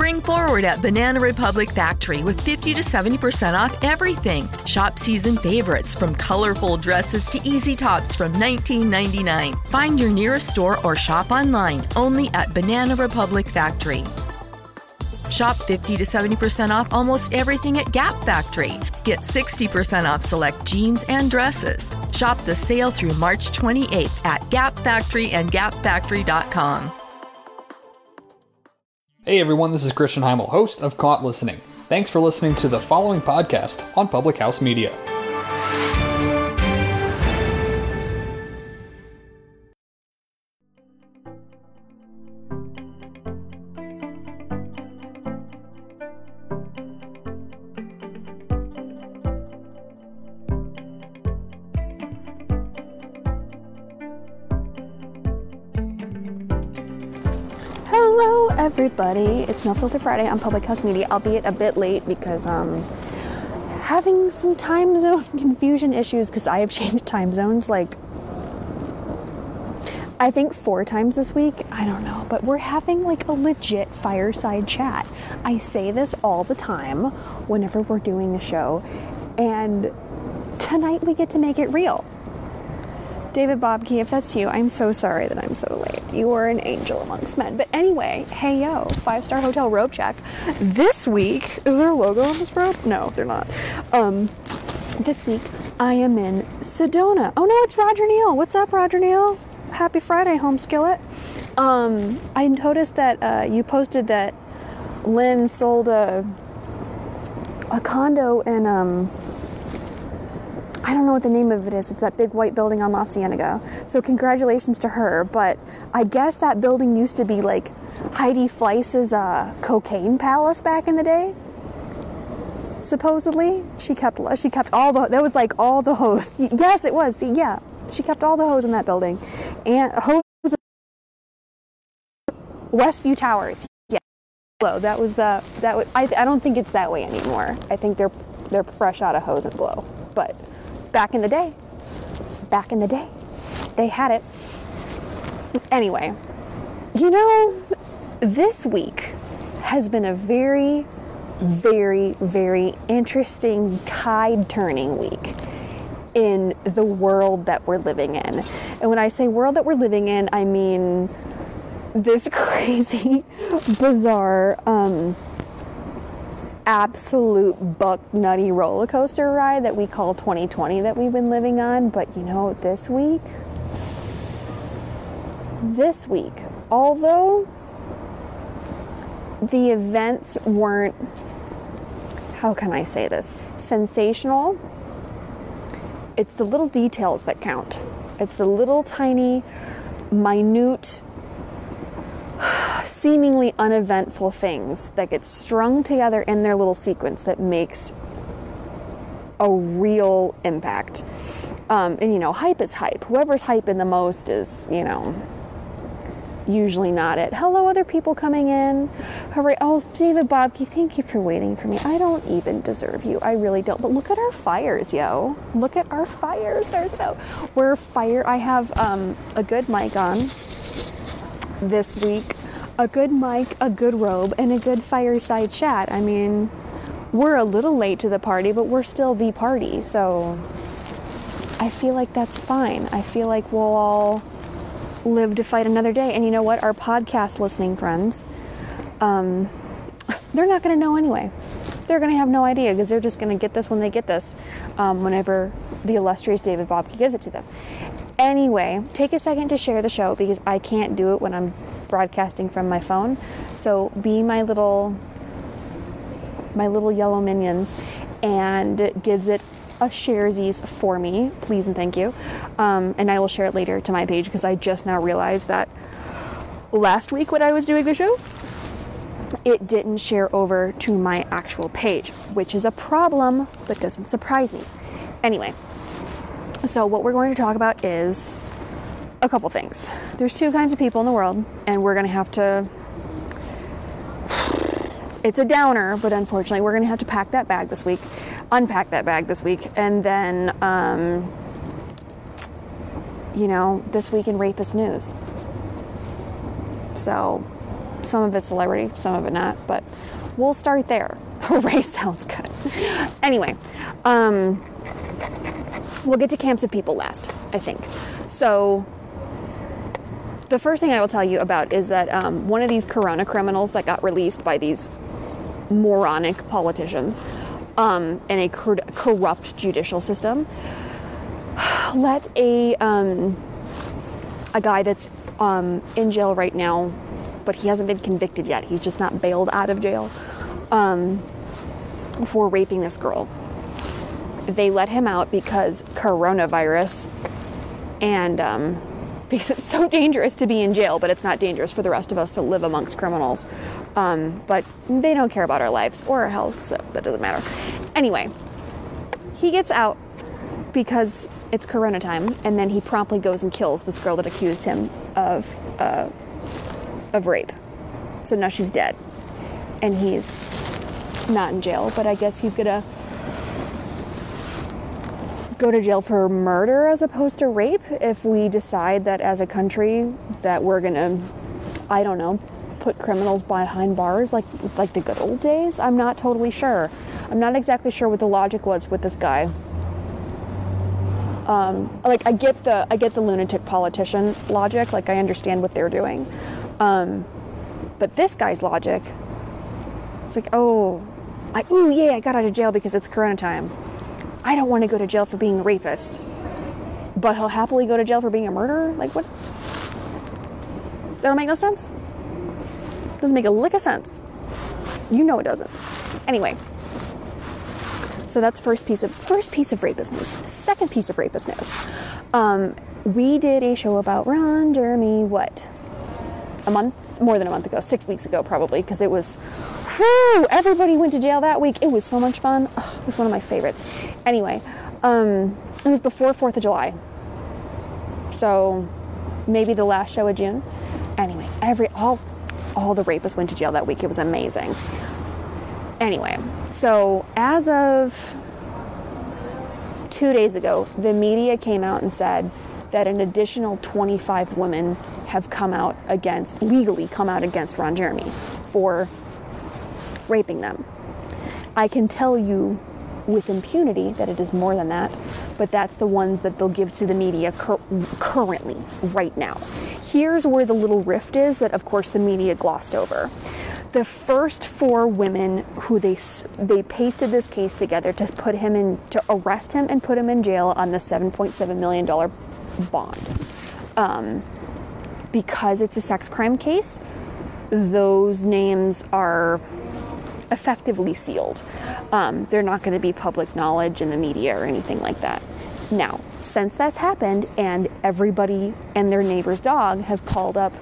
Spring forward at Banana Republic Factory with 50 to 70% off everything. Shop season favorites from colorful dresses to easy tops from $19.99. Find your nearest store or shop online only at Banana Republic Factory. Shop 50 to 70% off almost everything at Gap Factory. Get 60% off select jeans and dresses. Shop the sale through March 28th at Gap Factory and gapfactory.com. Hey everyone, this is Christian Heimel, host of Caught Listening. Thanks for listening to the following podcast on Public House Media. Everybody. It's No Filter Friday on Public House Media, albeit a bit late because um having some time zone confusion issues because I have changed time zones like I think four times this week. I don't know, but we're having like a legit fireside chat. I say this all the time whenever we're doing the show, and tonight we get to make it real. David Bobke, if that's you, I'm so sorry that I'm so late. You are an angel amongst men. But anyway, hey yo, five star hotel robe check. This week, is there a logo on this robe? No, they're not. Um, this week I am in Sedona. Oh no, it's Roger Neal. What's up, Roger Neal? Happy Friday, home skillet. Um, I noticed that uh, you posted that Lynn sold a a condo in um, I don't know what the name of it is. It's that big white building on La Cienega. So congratulations to her. But I guess that building used to be like Heidi Fleiss's uh, cocaine palace back in the day. Supposedly, she kept she kept all the that was like all the hose. Yes, it was. See, yeah, she kept all the hose in that building, and hose. Westview Towers. Yeah, blow. That was the that was. I, I don't think it's that way anymore. I think they're they're fresh out of hose and blow. But back in the day, back in the day, they had it. Anyway, you know, this week has been a very, very, very interesting tide turning week in the world that we're living in. And when I say world that we're living in, I mean this crazy, bizarre, um, absolute buck nutty roller coaster ride that we call 2020 that we've been living on. But you know, this week, this week, although the events weren't, how can I say this, sensational, it's the little details that count. It's the little tiny, minute, seemingly uneventful things that get strung together in their little sequence that makes a real impact. Um, and you know, hype is hype. Whoever's hyping the most is, you know, usually not it. Hello, other people coming in. Hooray. Oh, David Bobke, thank you for waiting for me. I don't even deserve you. I really don't. But look at our fires, yo. Look at our fires. They're so. We're fire. I have um, a good mic on this week. A good mic, a good robe, and a good fireside chat. I mean, we're a little late to the party, but we're still the party. So I feel like that's fine. I feel like we'll all live to fight another day. And you know what? Our podcast listening friends, um, they're not going to know anyway. They're going to have no idea because they're just going to get this when they get this, um, whenever the illustrious David Bobke gives it to them. Anyway, take a second to share the show because I can't do it when I'm broadcasting from my phone. So be my little my little yellow minions and gives it a sharesies for me, please and thank you. Um, and I will share it later to my page because I just now realized that last week when I was doing the show, it didn't share over to my actual page, which is a problem, but doesn't surprise me. Anyway, so what we're going to talk about is a couple things. There's two kinds of people in the world, and we're going to have to it's a downer, but unfortunately, we're going to have to pack that bag this week, unpack that bag this week, and then, um, you know, this week in rapist news. So, some of it's celebrity, some of it not, but we'll start there. Hooray sounds good. anyway, um, we'll get to camps of people last, I think. So, the first thing I will tell you about is that um, one of these corona criminals that got released by these moronic politicians um, and a cor- corrupt judicial system let a um, a guy that's um, in jail right now, but he hasn't been convicted yet. He's just not bailed out of jail um, for raping this girl. They let him out because coronavirus and um, because it's so dangerous to be in jail, but it's not dangerous for the rest of us to live amongst criminals. Um, but they don't care about our lives or our health, so that doesn't matter. Anyway, he gets out because it's corona time, and then he promptly goes and kills this girl that accused him of uh, of rape. So now she's dead, and he's not in jail. But I guess he's gonna go to jail for murder as opposed to rape if we decide that as a country that we're gonna, I don't know, put criminals behind bars like like the good old days. I'm not totally sure. I'm not exactly sure what the logic was with this guy. Um, like I get the I get the lunatic politician logic. Like I understand what they're doing, um, but this guy's logic. It's like, oh, I ooh yeah, I got out of jail because it's Corona time. I don't want to go to jail for being a rapist, but he'll happily go to jail for being a murderer. Like what? That don't make no sense. Doesn't make a lick of sense. You know it doesn't. Anyway, so that's first piece of first piece of rapist news. Second piece of rapist news. Um, we did a show about Ron Jeremy. What? A month, more than a month ago, six weeks ago probably, because it was. Everybody went to jail that week. It was so much fun. Oh, it was one of my favorites. Anyway, um, it was before Fourth of July, so maybe the last show of June. Anyway, every all all the rapists went to jail that week. It was amazing. Anyway, so as of two days ago, the media came out and said that an additional 25 women have come out against, legally come out against Ron Jeremy for raping them. I can tell you with impunity that it is more than that, but that's the ones that they'll give to the media cur- currently, right now. Here's where the little rift is that, of course, the media glossed over. The first four women who they they pasted this case together to put him in to arrest him and put him in jail on the 7.7 million dollar bond, um, because it's a sex crime case. Those names are effectively sealed. Um, they're not going to be public knowledge in the media or anything like that. Now, since that's happened and everybody and their neighbor's dog has called up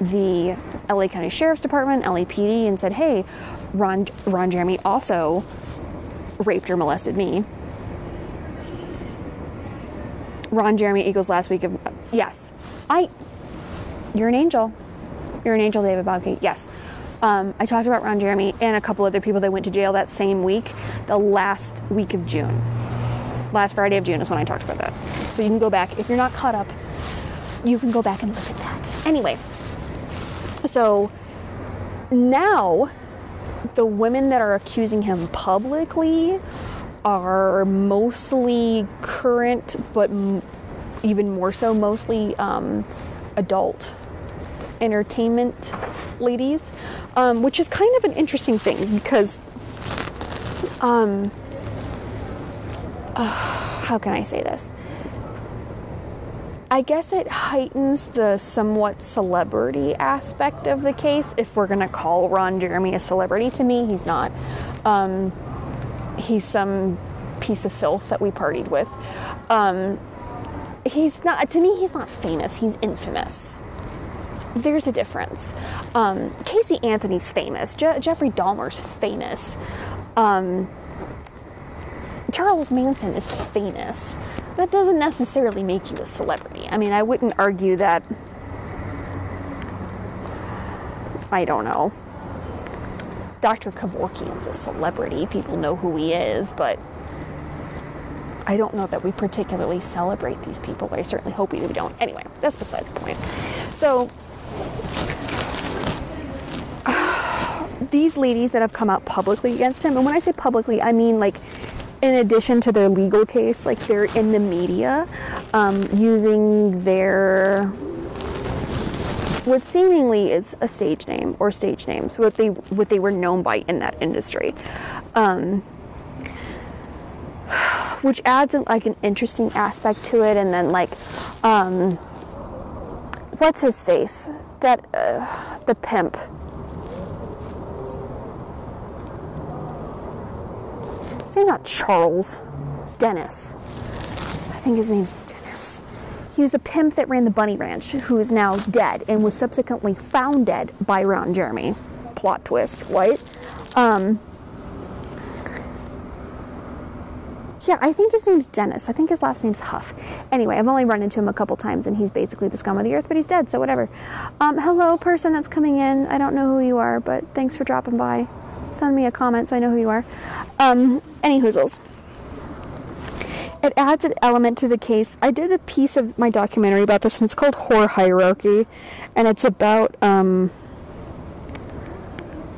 the LA County Sheriff's Department, LAPD, and said, hey, Ron, Ron Jeremy also raped or molested me. Ron Jeremy Eagles last week of, yes, I, you're an angel. You're an angel, David Bobke. Yes. Um, I talked about Ron Jeremy and a couple other people that went to jail that same week, the last week of June. Last Friday of June is when I talked about that. So you can go back. If you're not caught up, you can go back and look at that. Anyway, so now the women that are accusing him publicly are mostly current, but m- even more so, mostly um, adult entertainment ladies, um, which is kind of an interesting thing because, um, uh, how can I say this? I guess it heightens the somewhat celebrity aspect of the case if we're going to call Ron Jeremy a celebrity. To me, he's not. Um, he's some piece of filth that we partied with. Um, he's not, to me, he's not famous, he's infamous. There's a difference. Um, Casey Anthony's famous, Je- Jeffrey Dahmer's famous. Um, Charles Manson is famous. That doesn't necessarily make you a celebrity. I mean, I wouldn't argue that. I don't know. Dr. Kevorkian's a celebrity. People know who he is, but I don't know that we particularly celebrate these people. I certainly hope we don't. Anyway, that's besides the point. So, these ladies that have come out publicly against him, and when I say publicly, I mean like in addition to their legal case, like they're in the media um, using their what seemingly is a stage name or stage names, what they what they were known by in that industry, um, which adds like an interesting aspect to it. And then like, um, what's his face? That uh, the pimp. His name's not Charles. Dennis. I think his name's Dennis. He was the pimp that ran the Bunny Ranch, who is now dead and was subsequently found dead by Ron Jeremy. Plot twist, right? Um, yeah, I think his name's Dennis. I think his last name's Huff. Anyway, I've only run into him a couple times, and he's basically the scum of the earth, but he's dead, so whatever. Um, hello, person that's coming in. I don't know who you are, but thanks for dropping by. Send me a comment so I know who you are. Um, any hoozles it adds an element to the case. I did a piece of my documentary about this, and it's called Whore Hierarchy, and it's about um,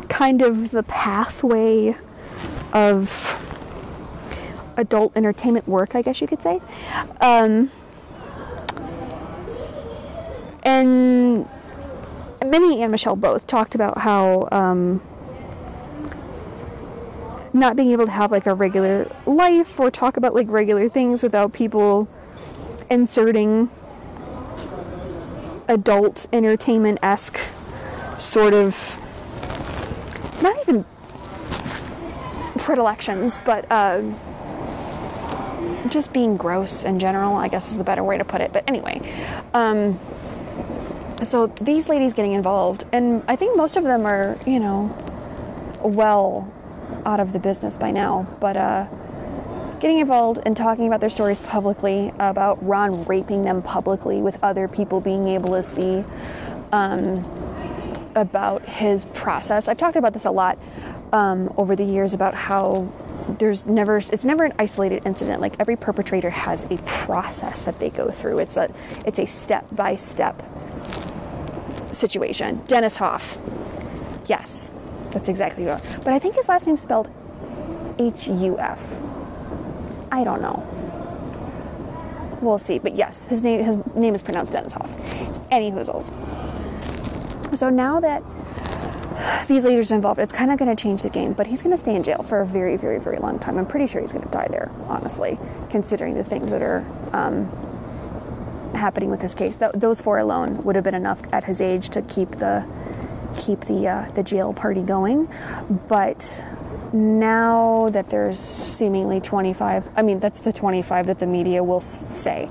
kind of the pathway of adult entertainment work, I guess you could say. Um, and Minnie and Michelle both talked about how. Um, not being able to have like a regular life or talk about like regular things without people inserting adult entertainment esque sort of not even predilections, but uh, just being gross in general, I guess is the better way to put it. But anyway, um, so these ladies getting involved, and I think most of them are, you know, well out of the business by now, but uh, getting involved and talking about their stories publicly, about Ron raping them publicly with other people being able to see, um, about his process. I've talked about this a lot um, over the years about how there's never it's never an isolated incident like every perpetrator has a process that they go through it's a it's a step by step situation dennis Hof yes that's exactly what. But I think his last name's spelled H U F. I don't know. We'll see. But yes, his name his name is pronounced Dennis Hof Any hoozles. So now that these leaders involved, it's kind of going to change the game. But he's going to stay in jail for a very, very, very long time. I'm pretty sure he's going to die there, honestly, considering the things that are um, happening with his case. Th- those four alone would have been enough at his age to keep the keep the uh, the jail party going. But now that there's seemingly 25, I mean that's the 25 that the media will say.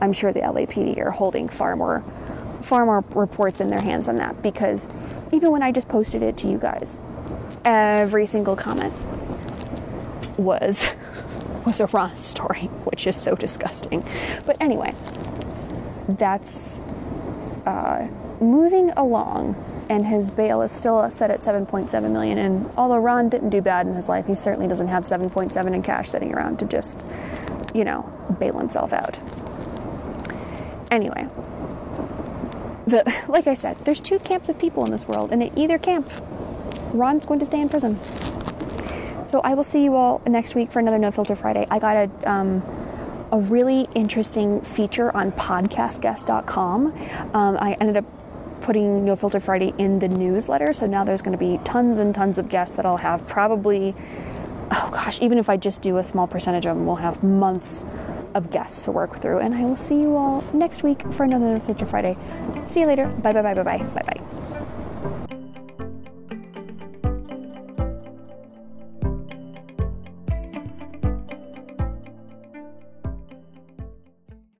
I'm sure the LAPD are holding far more far more reports in their hands on that because even when I just posted it to you guys, every single comment was was a Ron story, which is so disgusting. But anyway, that's uh, moving along and his bail is still set at 7.7 million. And although Ron didn't do bad in his life, he certainly doesn't have 7.7 in cash sitting around to just, you know, bail himself out. Anyway, the like I said, there's two camps of people in this world, and in either camp, Ron's going to stay in prison. So I will see you all next week for another No Filter Friday. I got a um, a really interesting feature on podcastguest.com. Um, I ended up putting No Filter Friday in the newsletter. So now there's going to be tons and tons of guests that I'll have. Probably, oh gosh, even if I just do a small percentage of them, we'll have months of guests to work through. And I will see you all next week for another No Filter Friday. See you later. Bye, bye, bye, bye, bye, bye.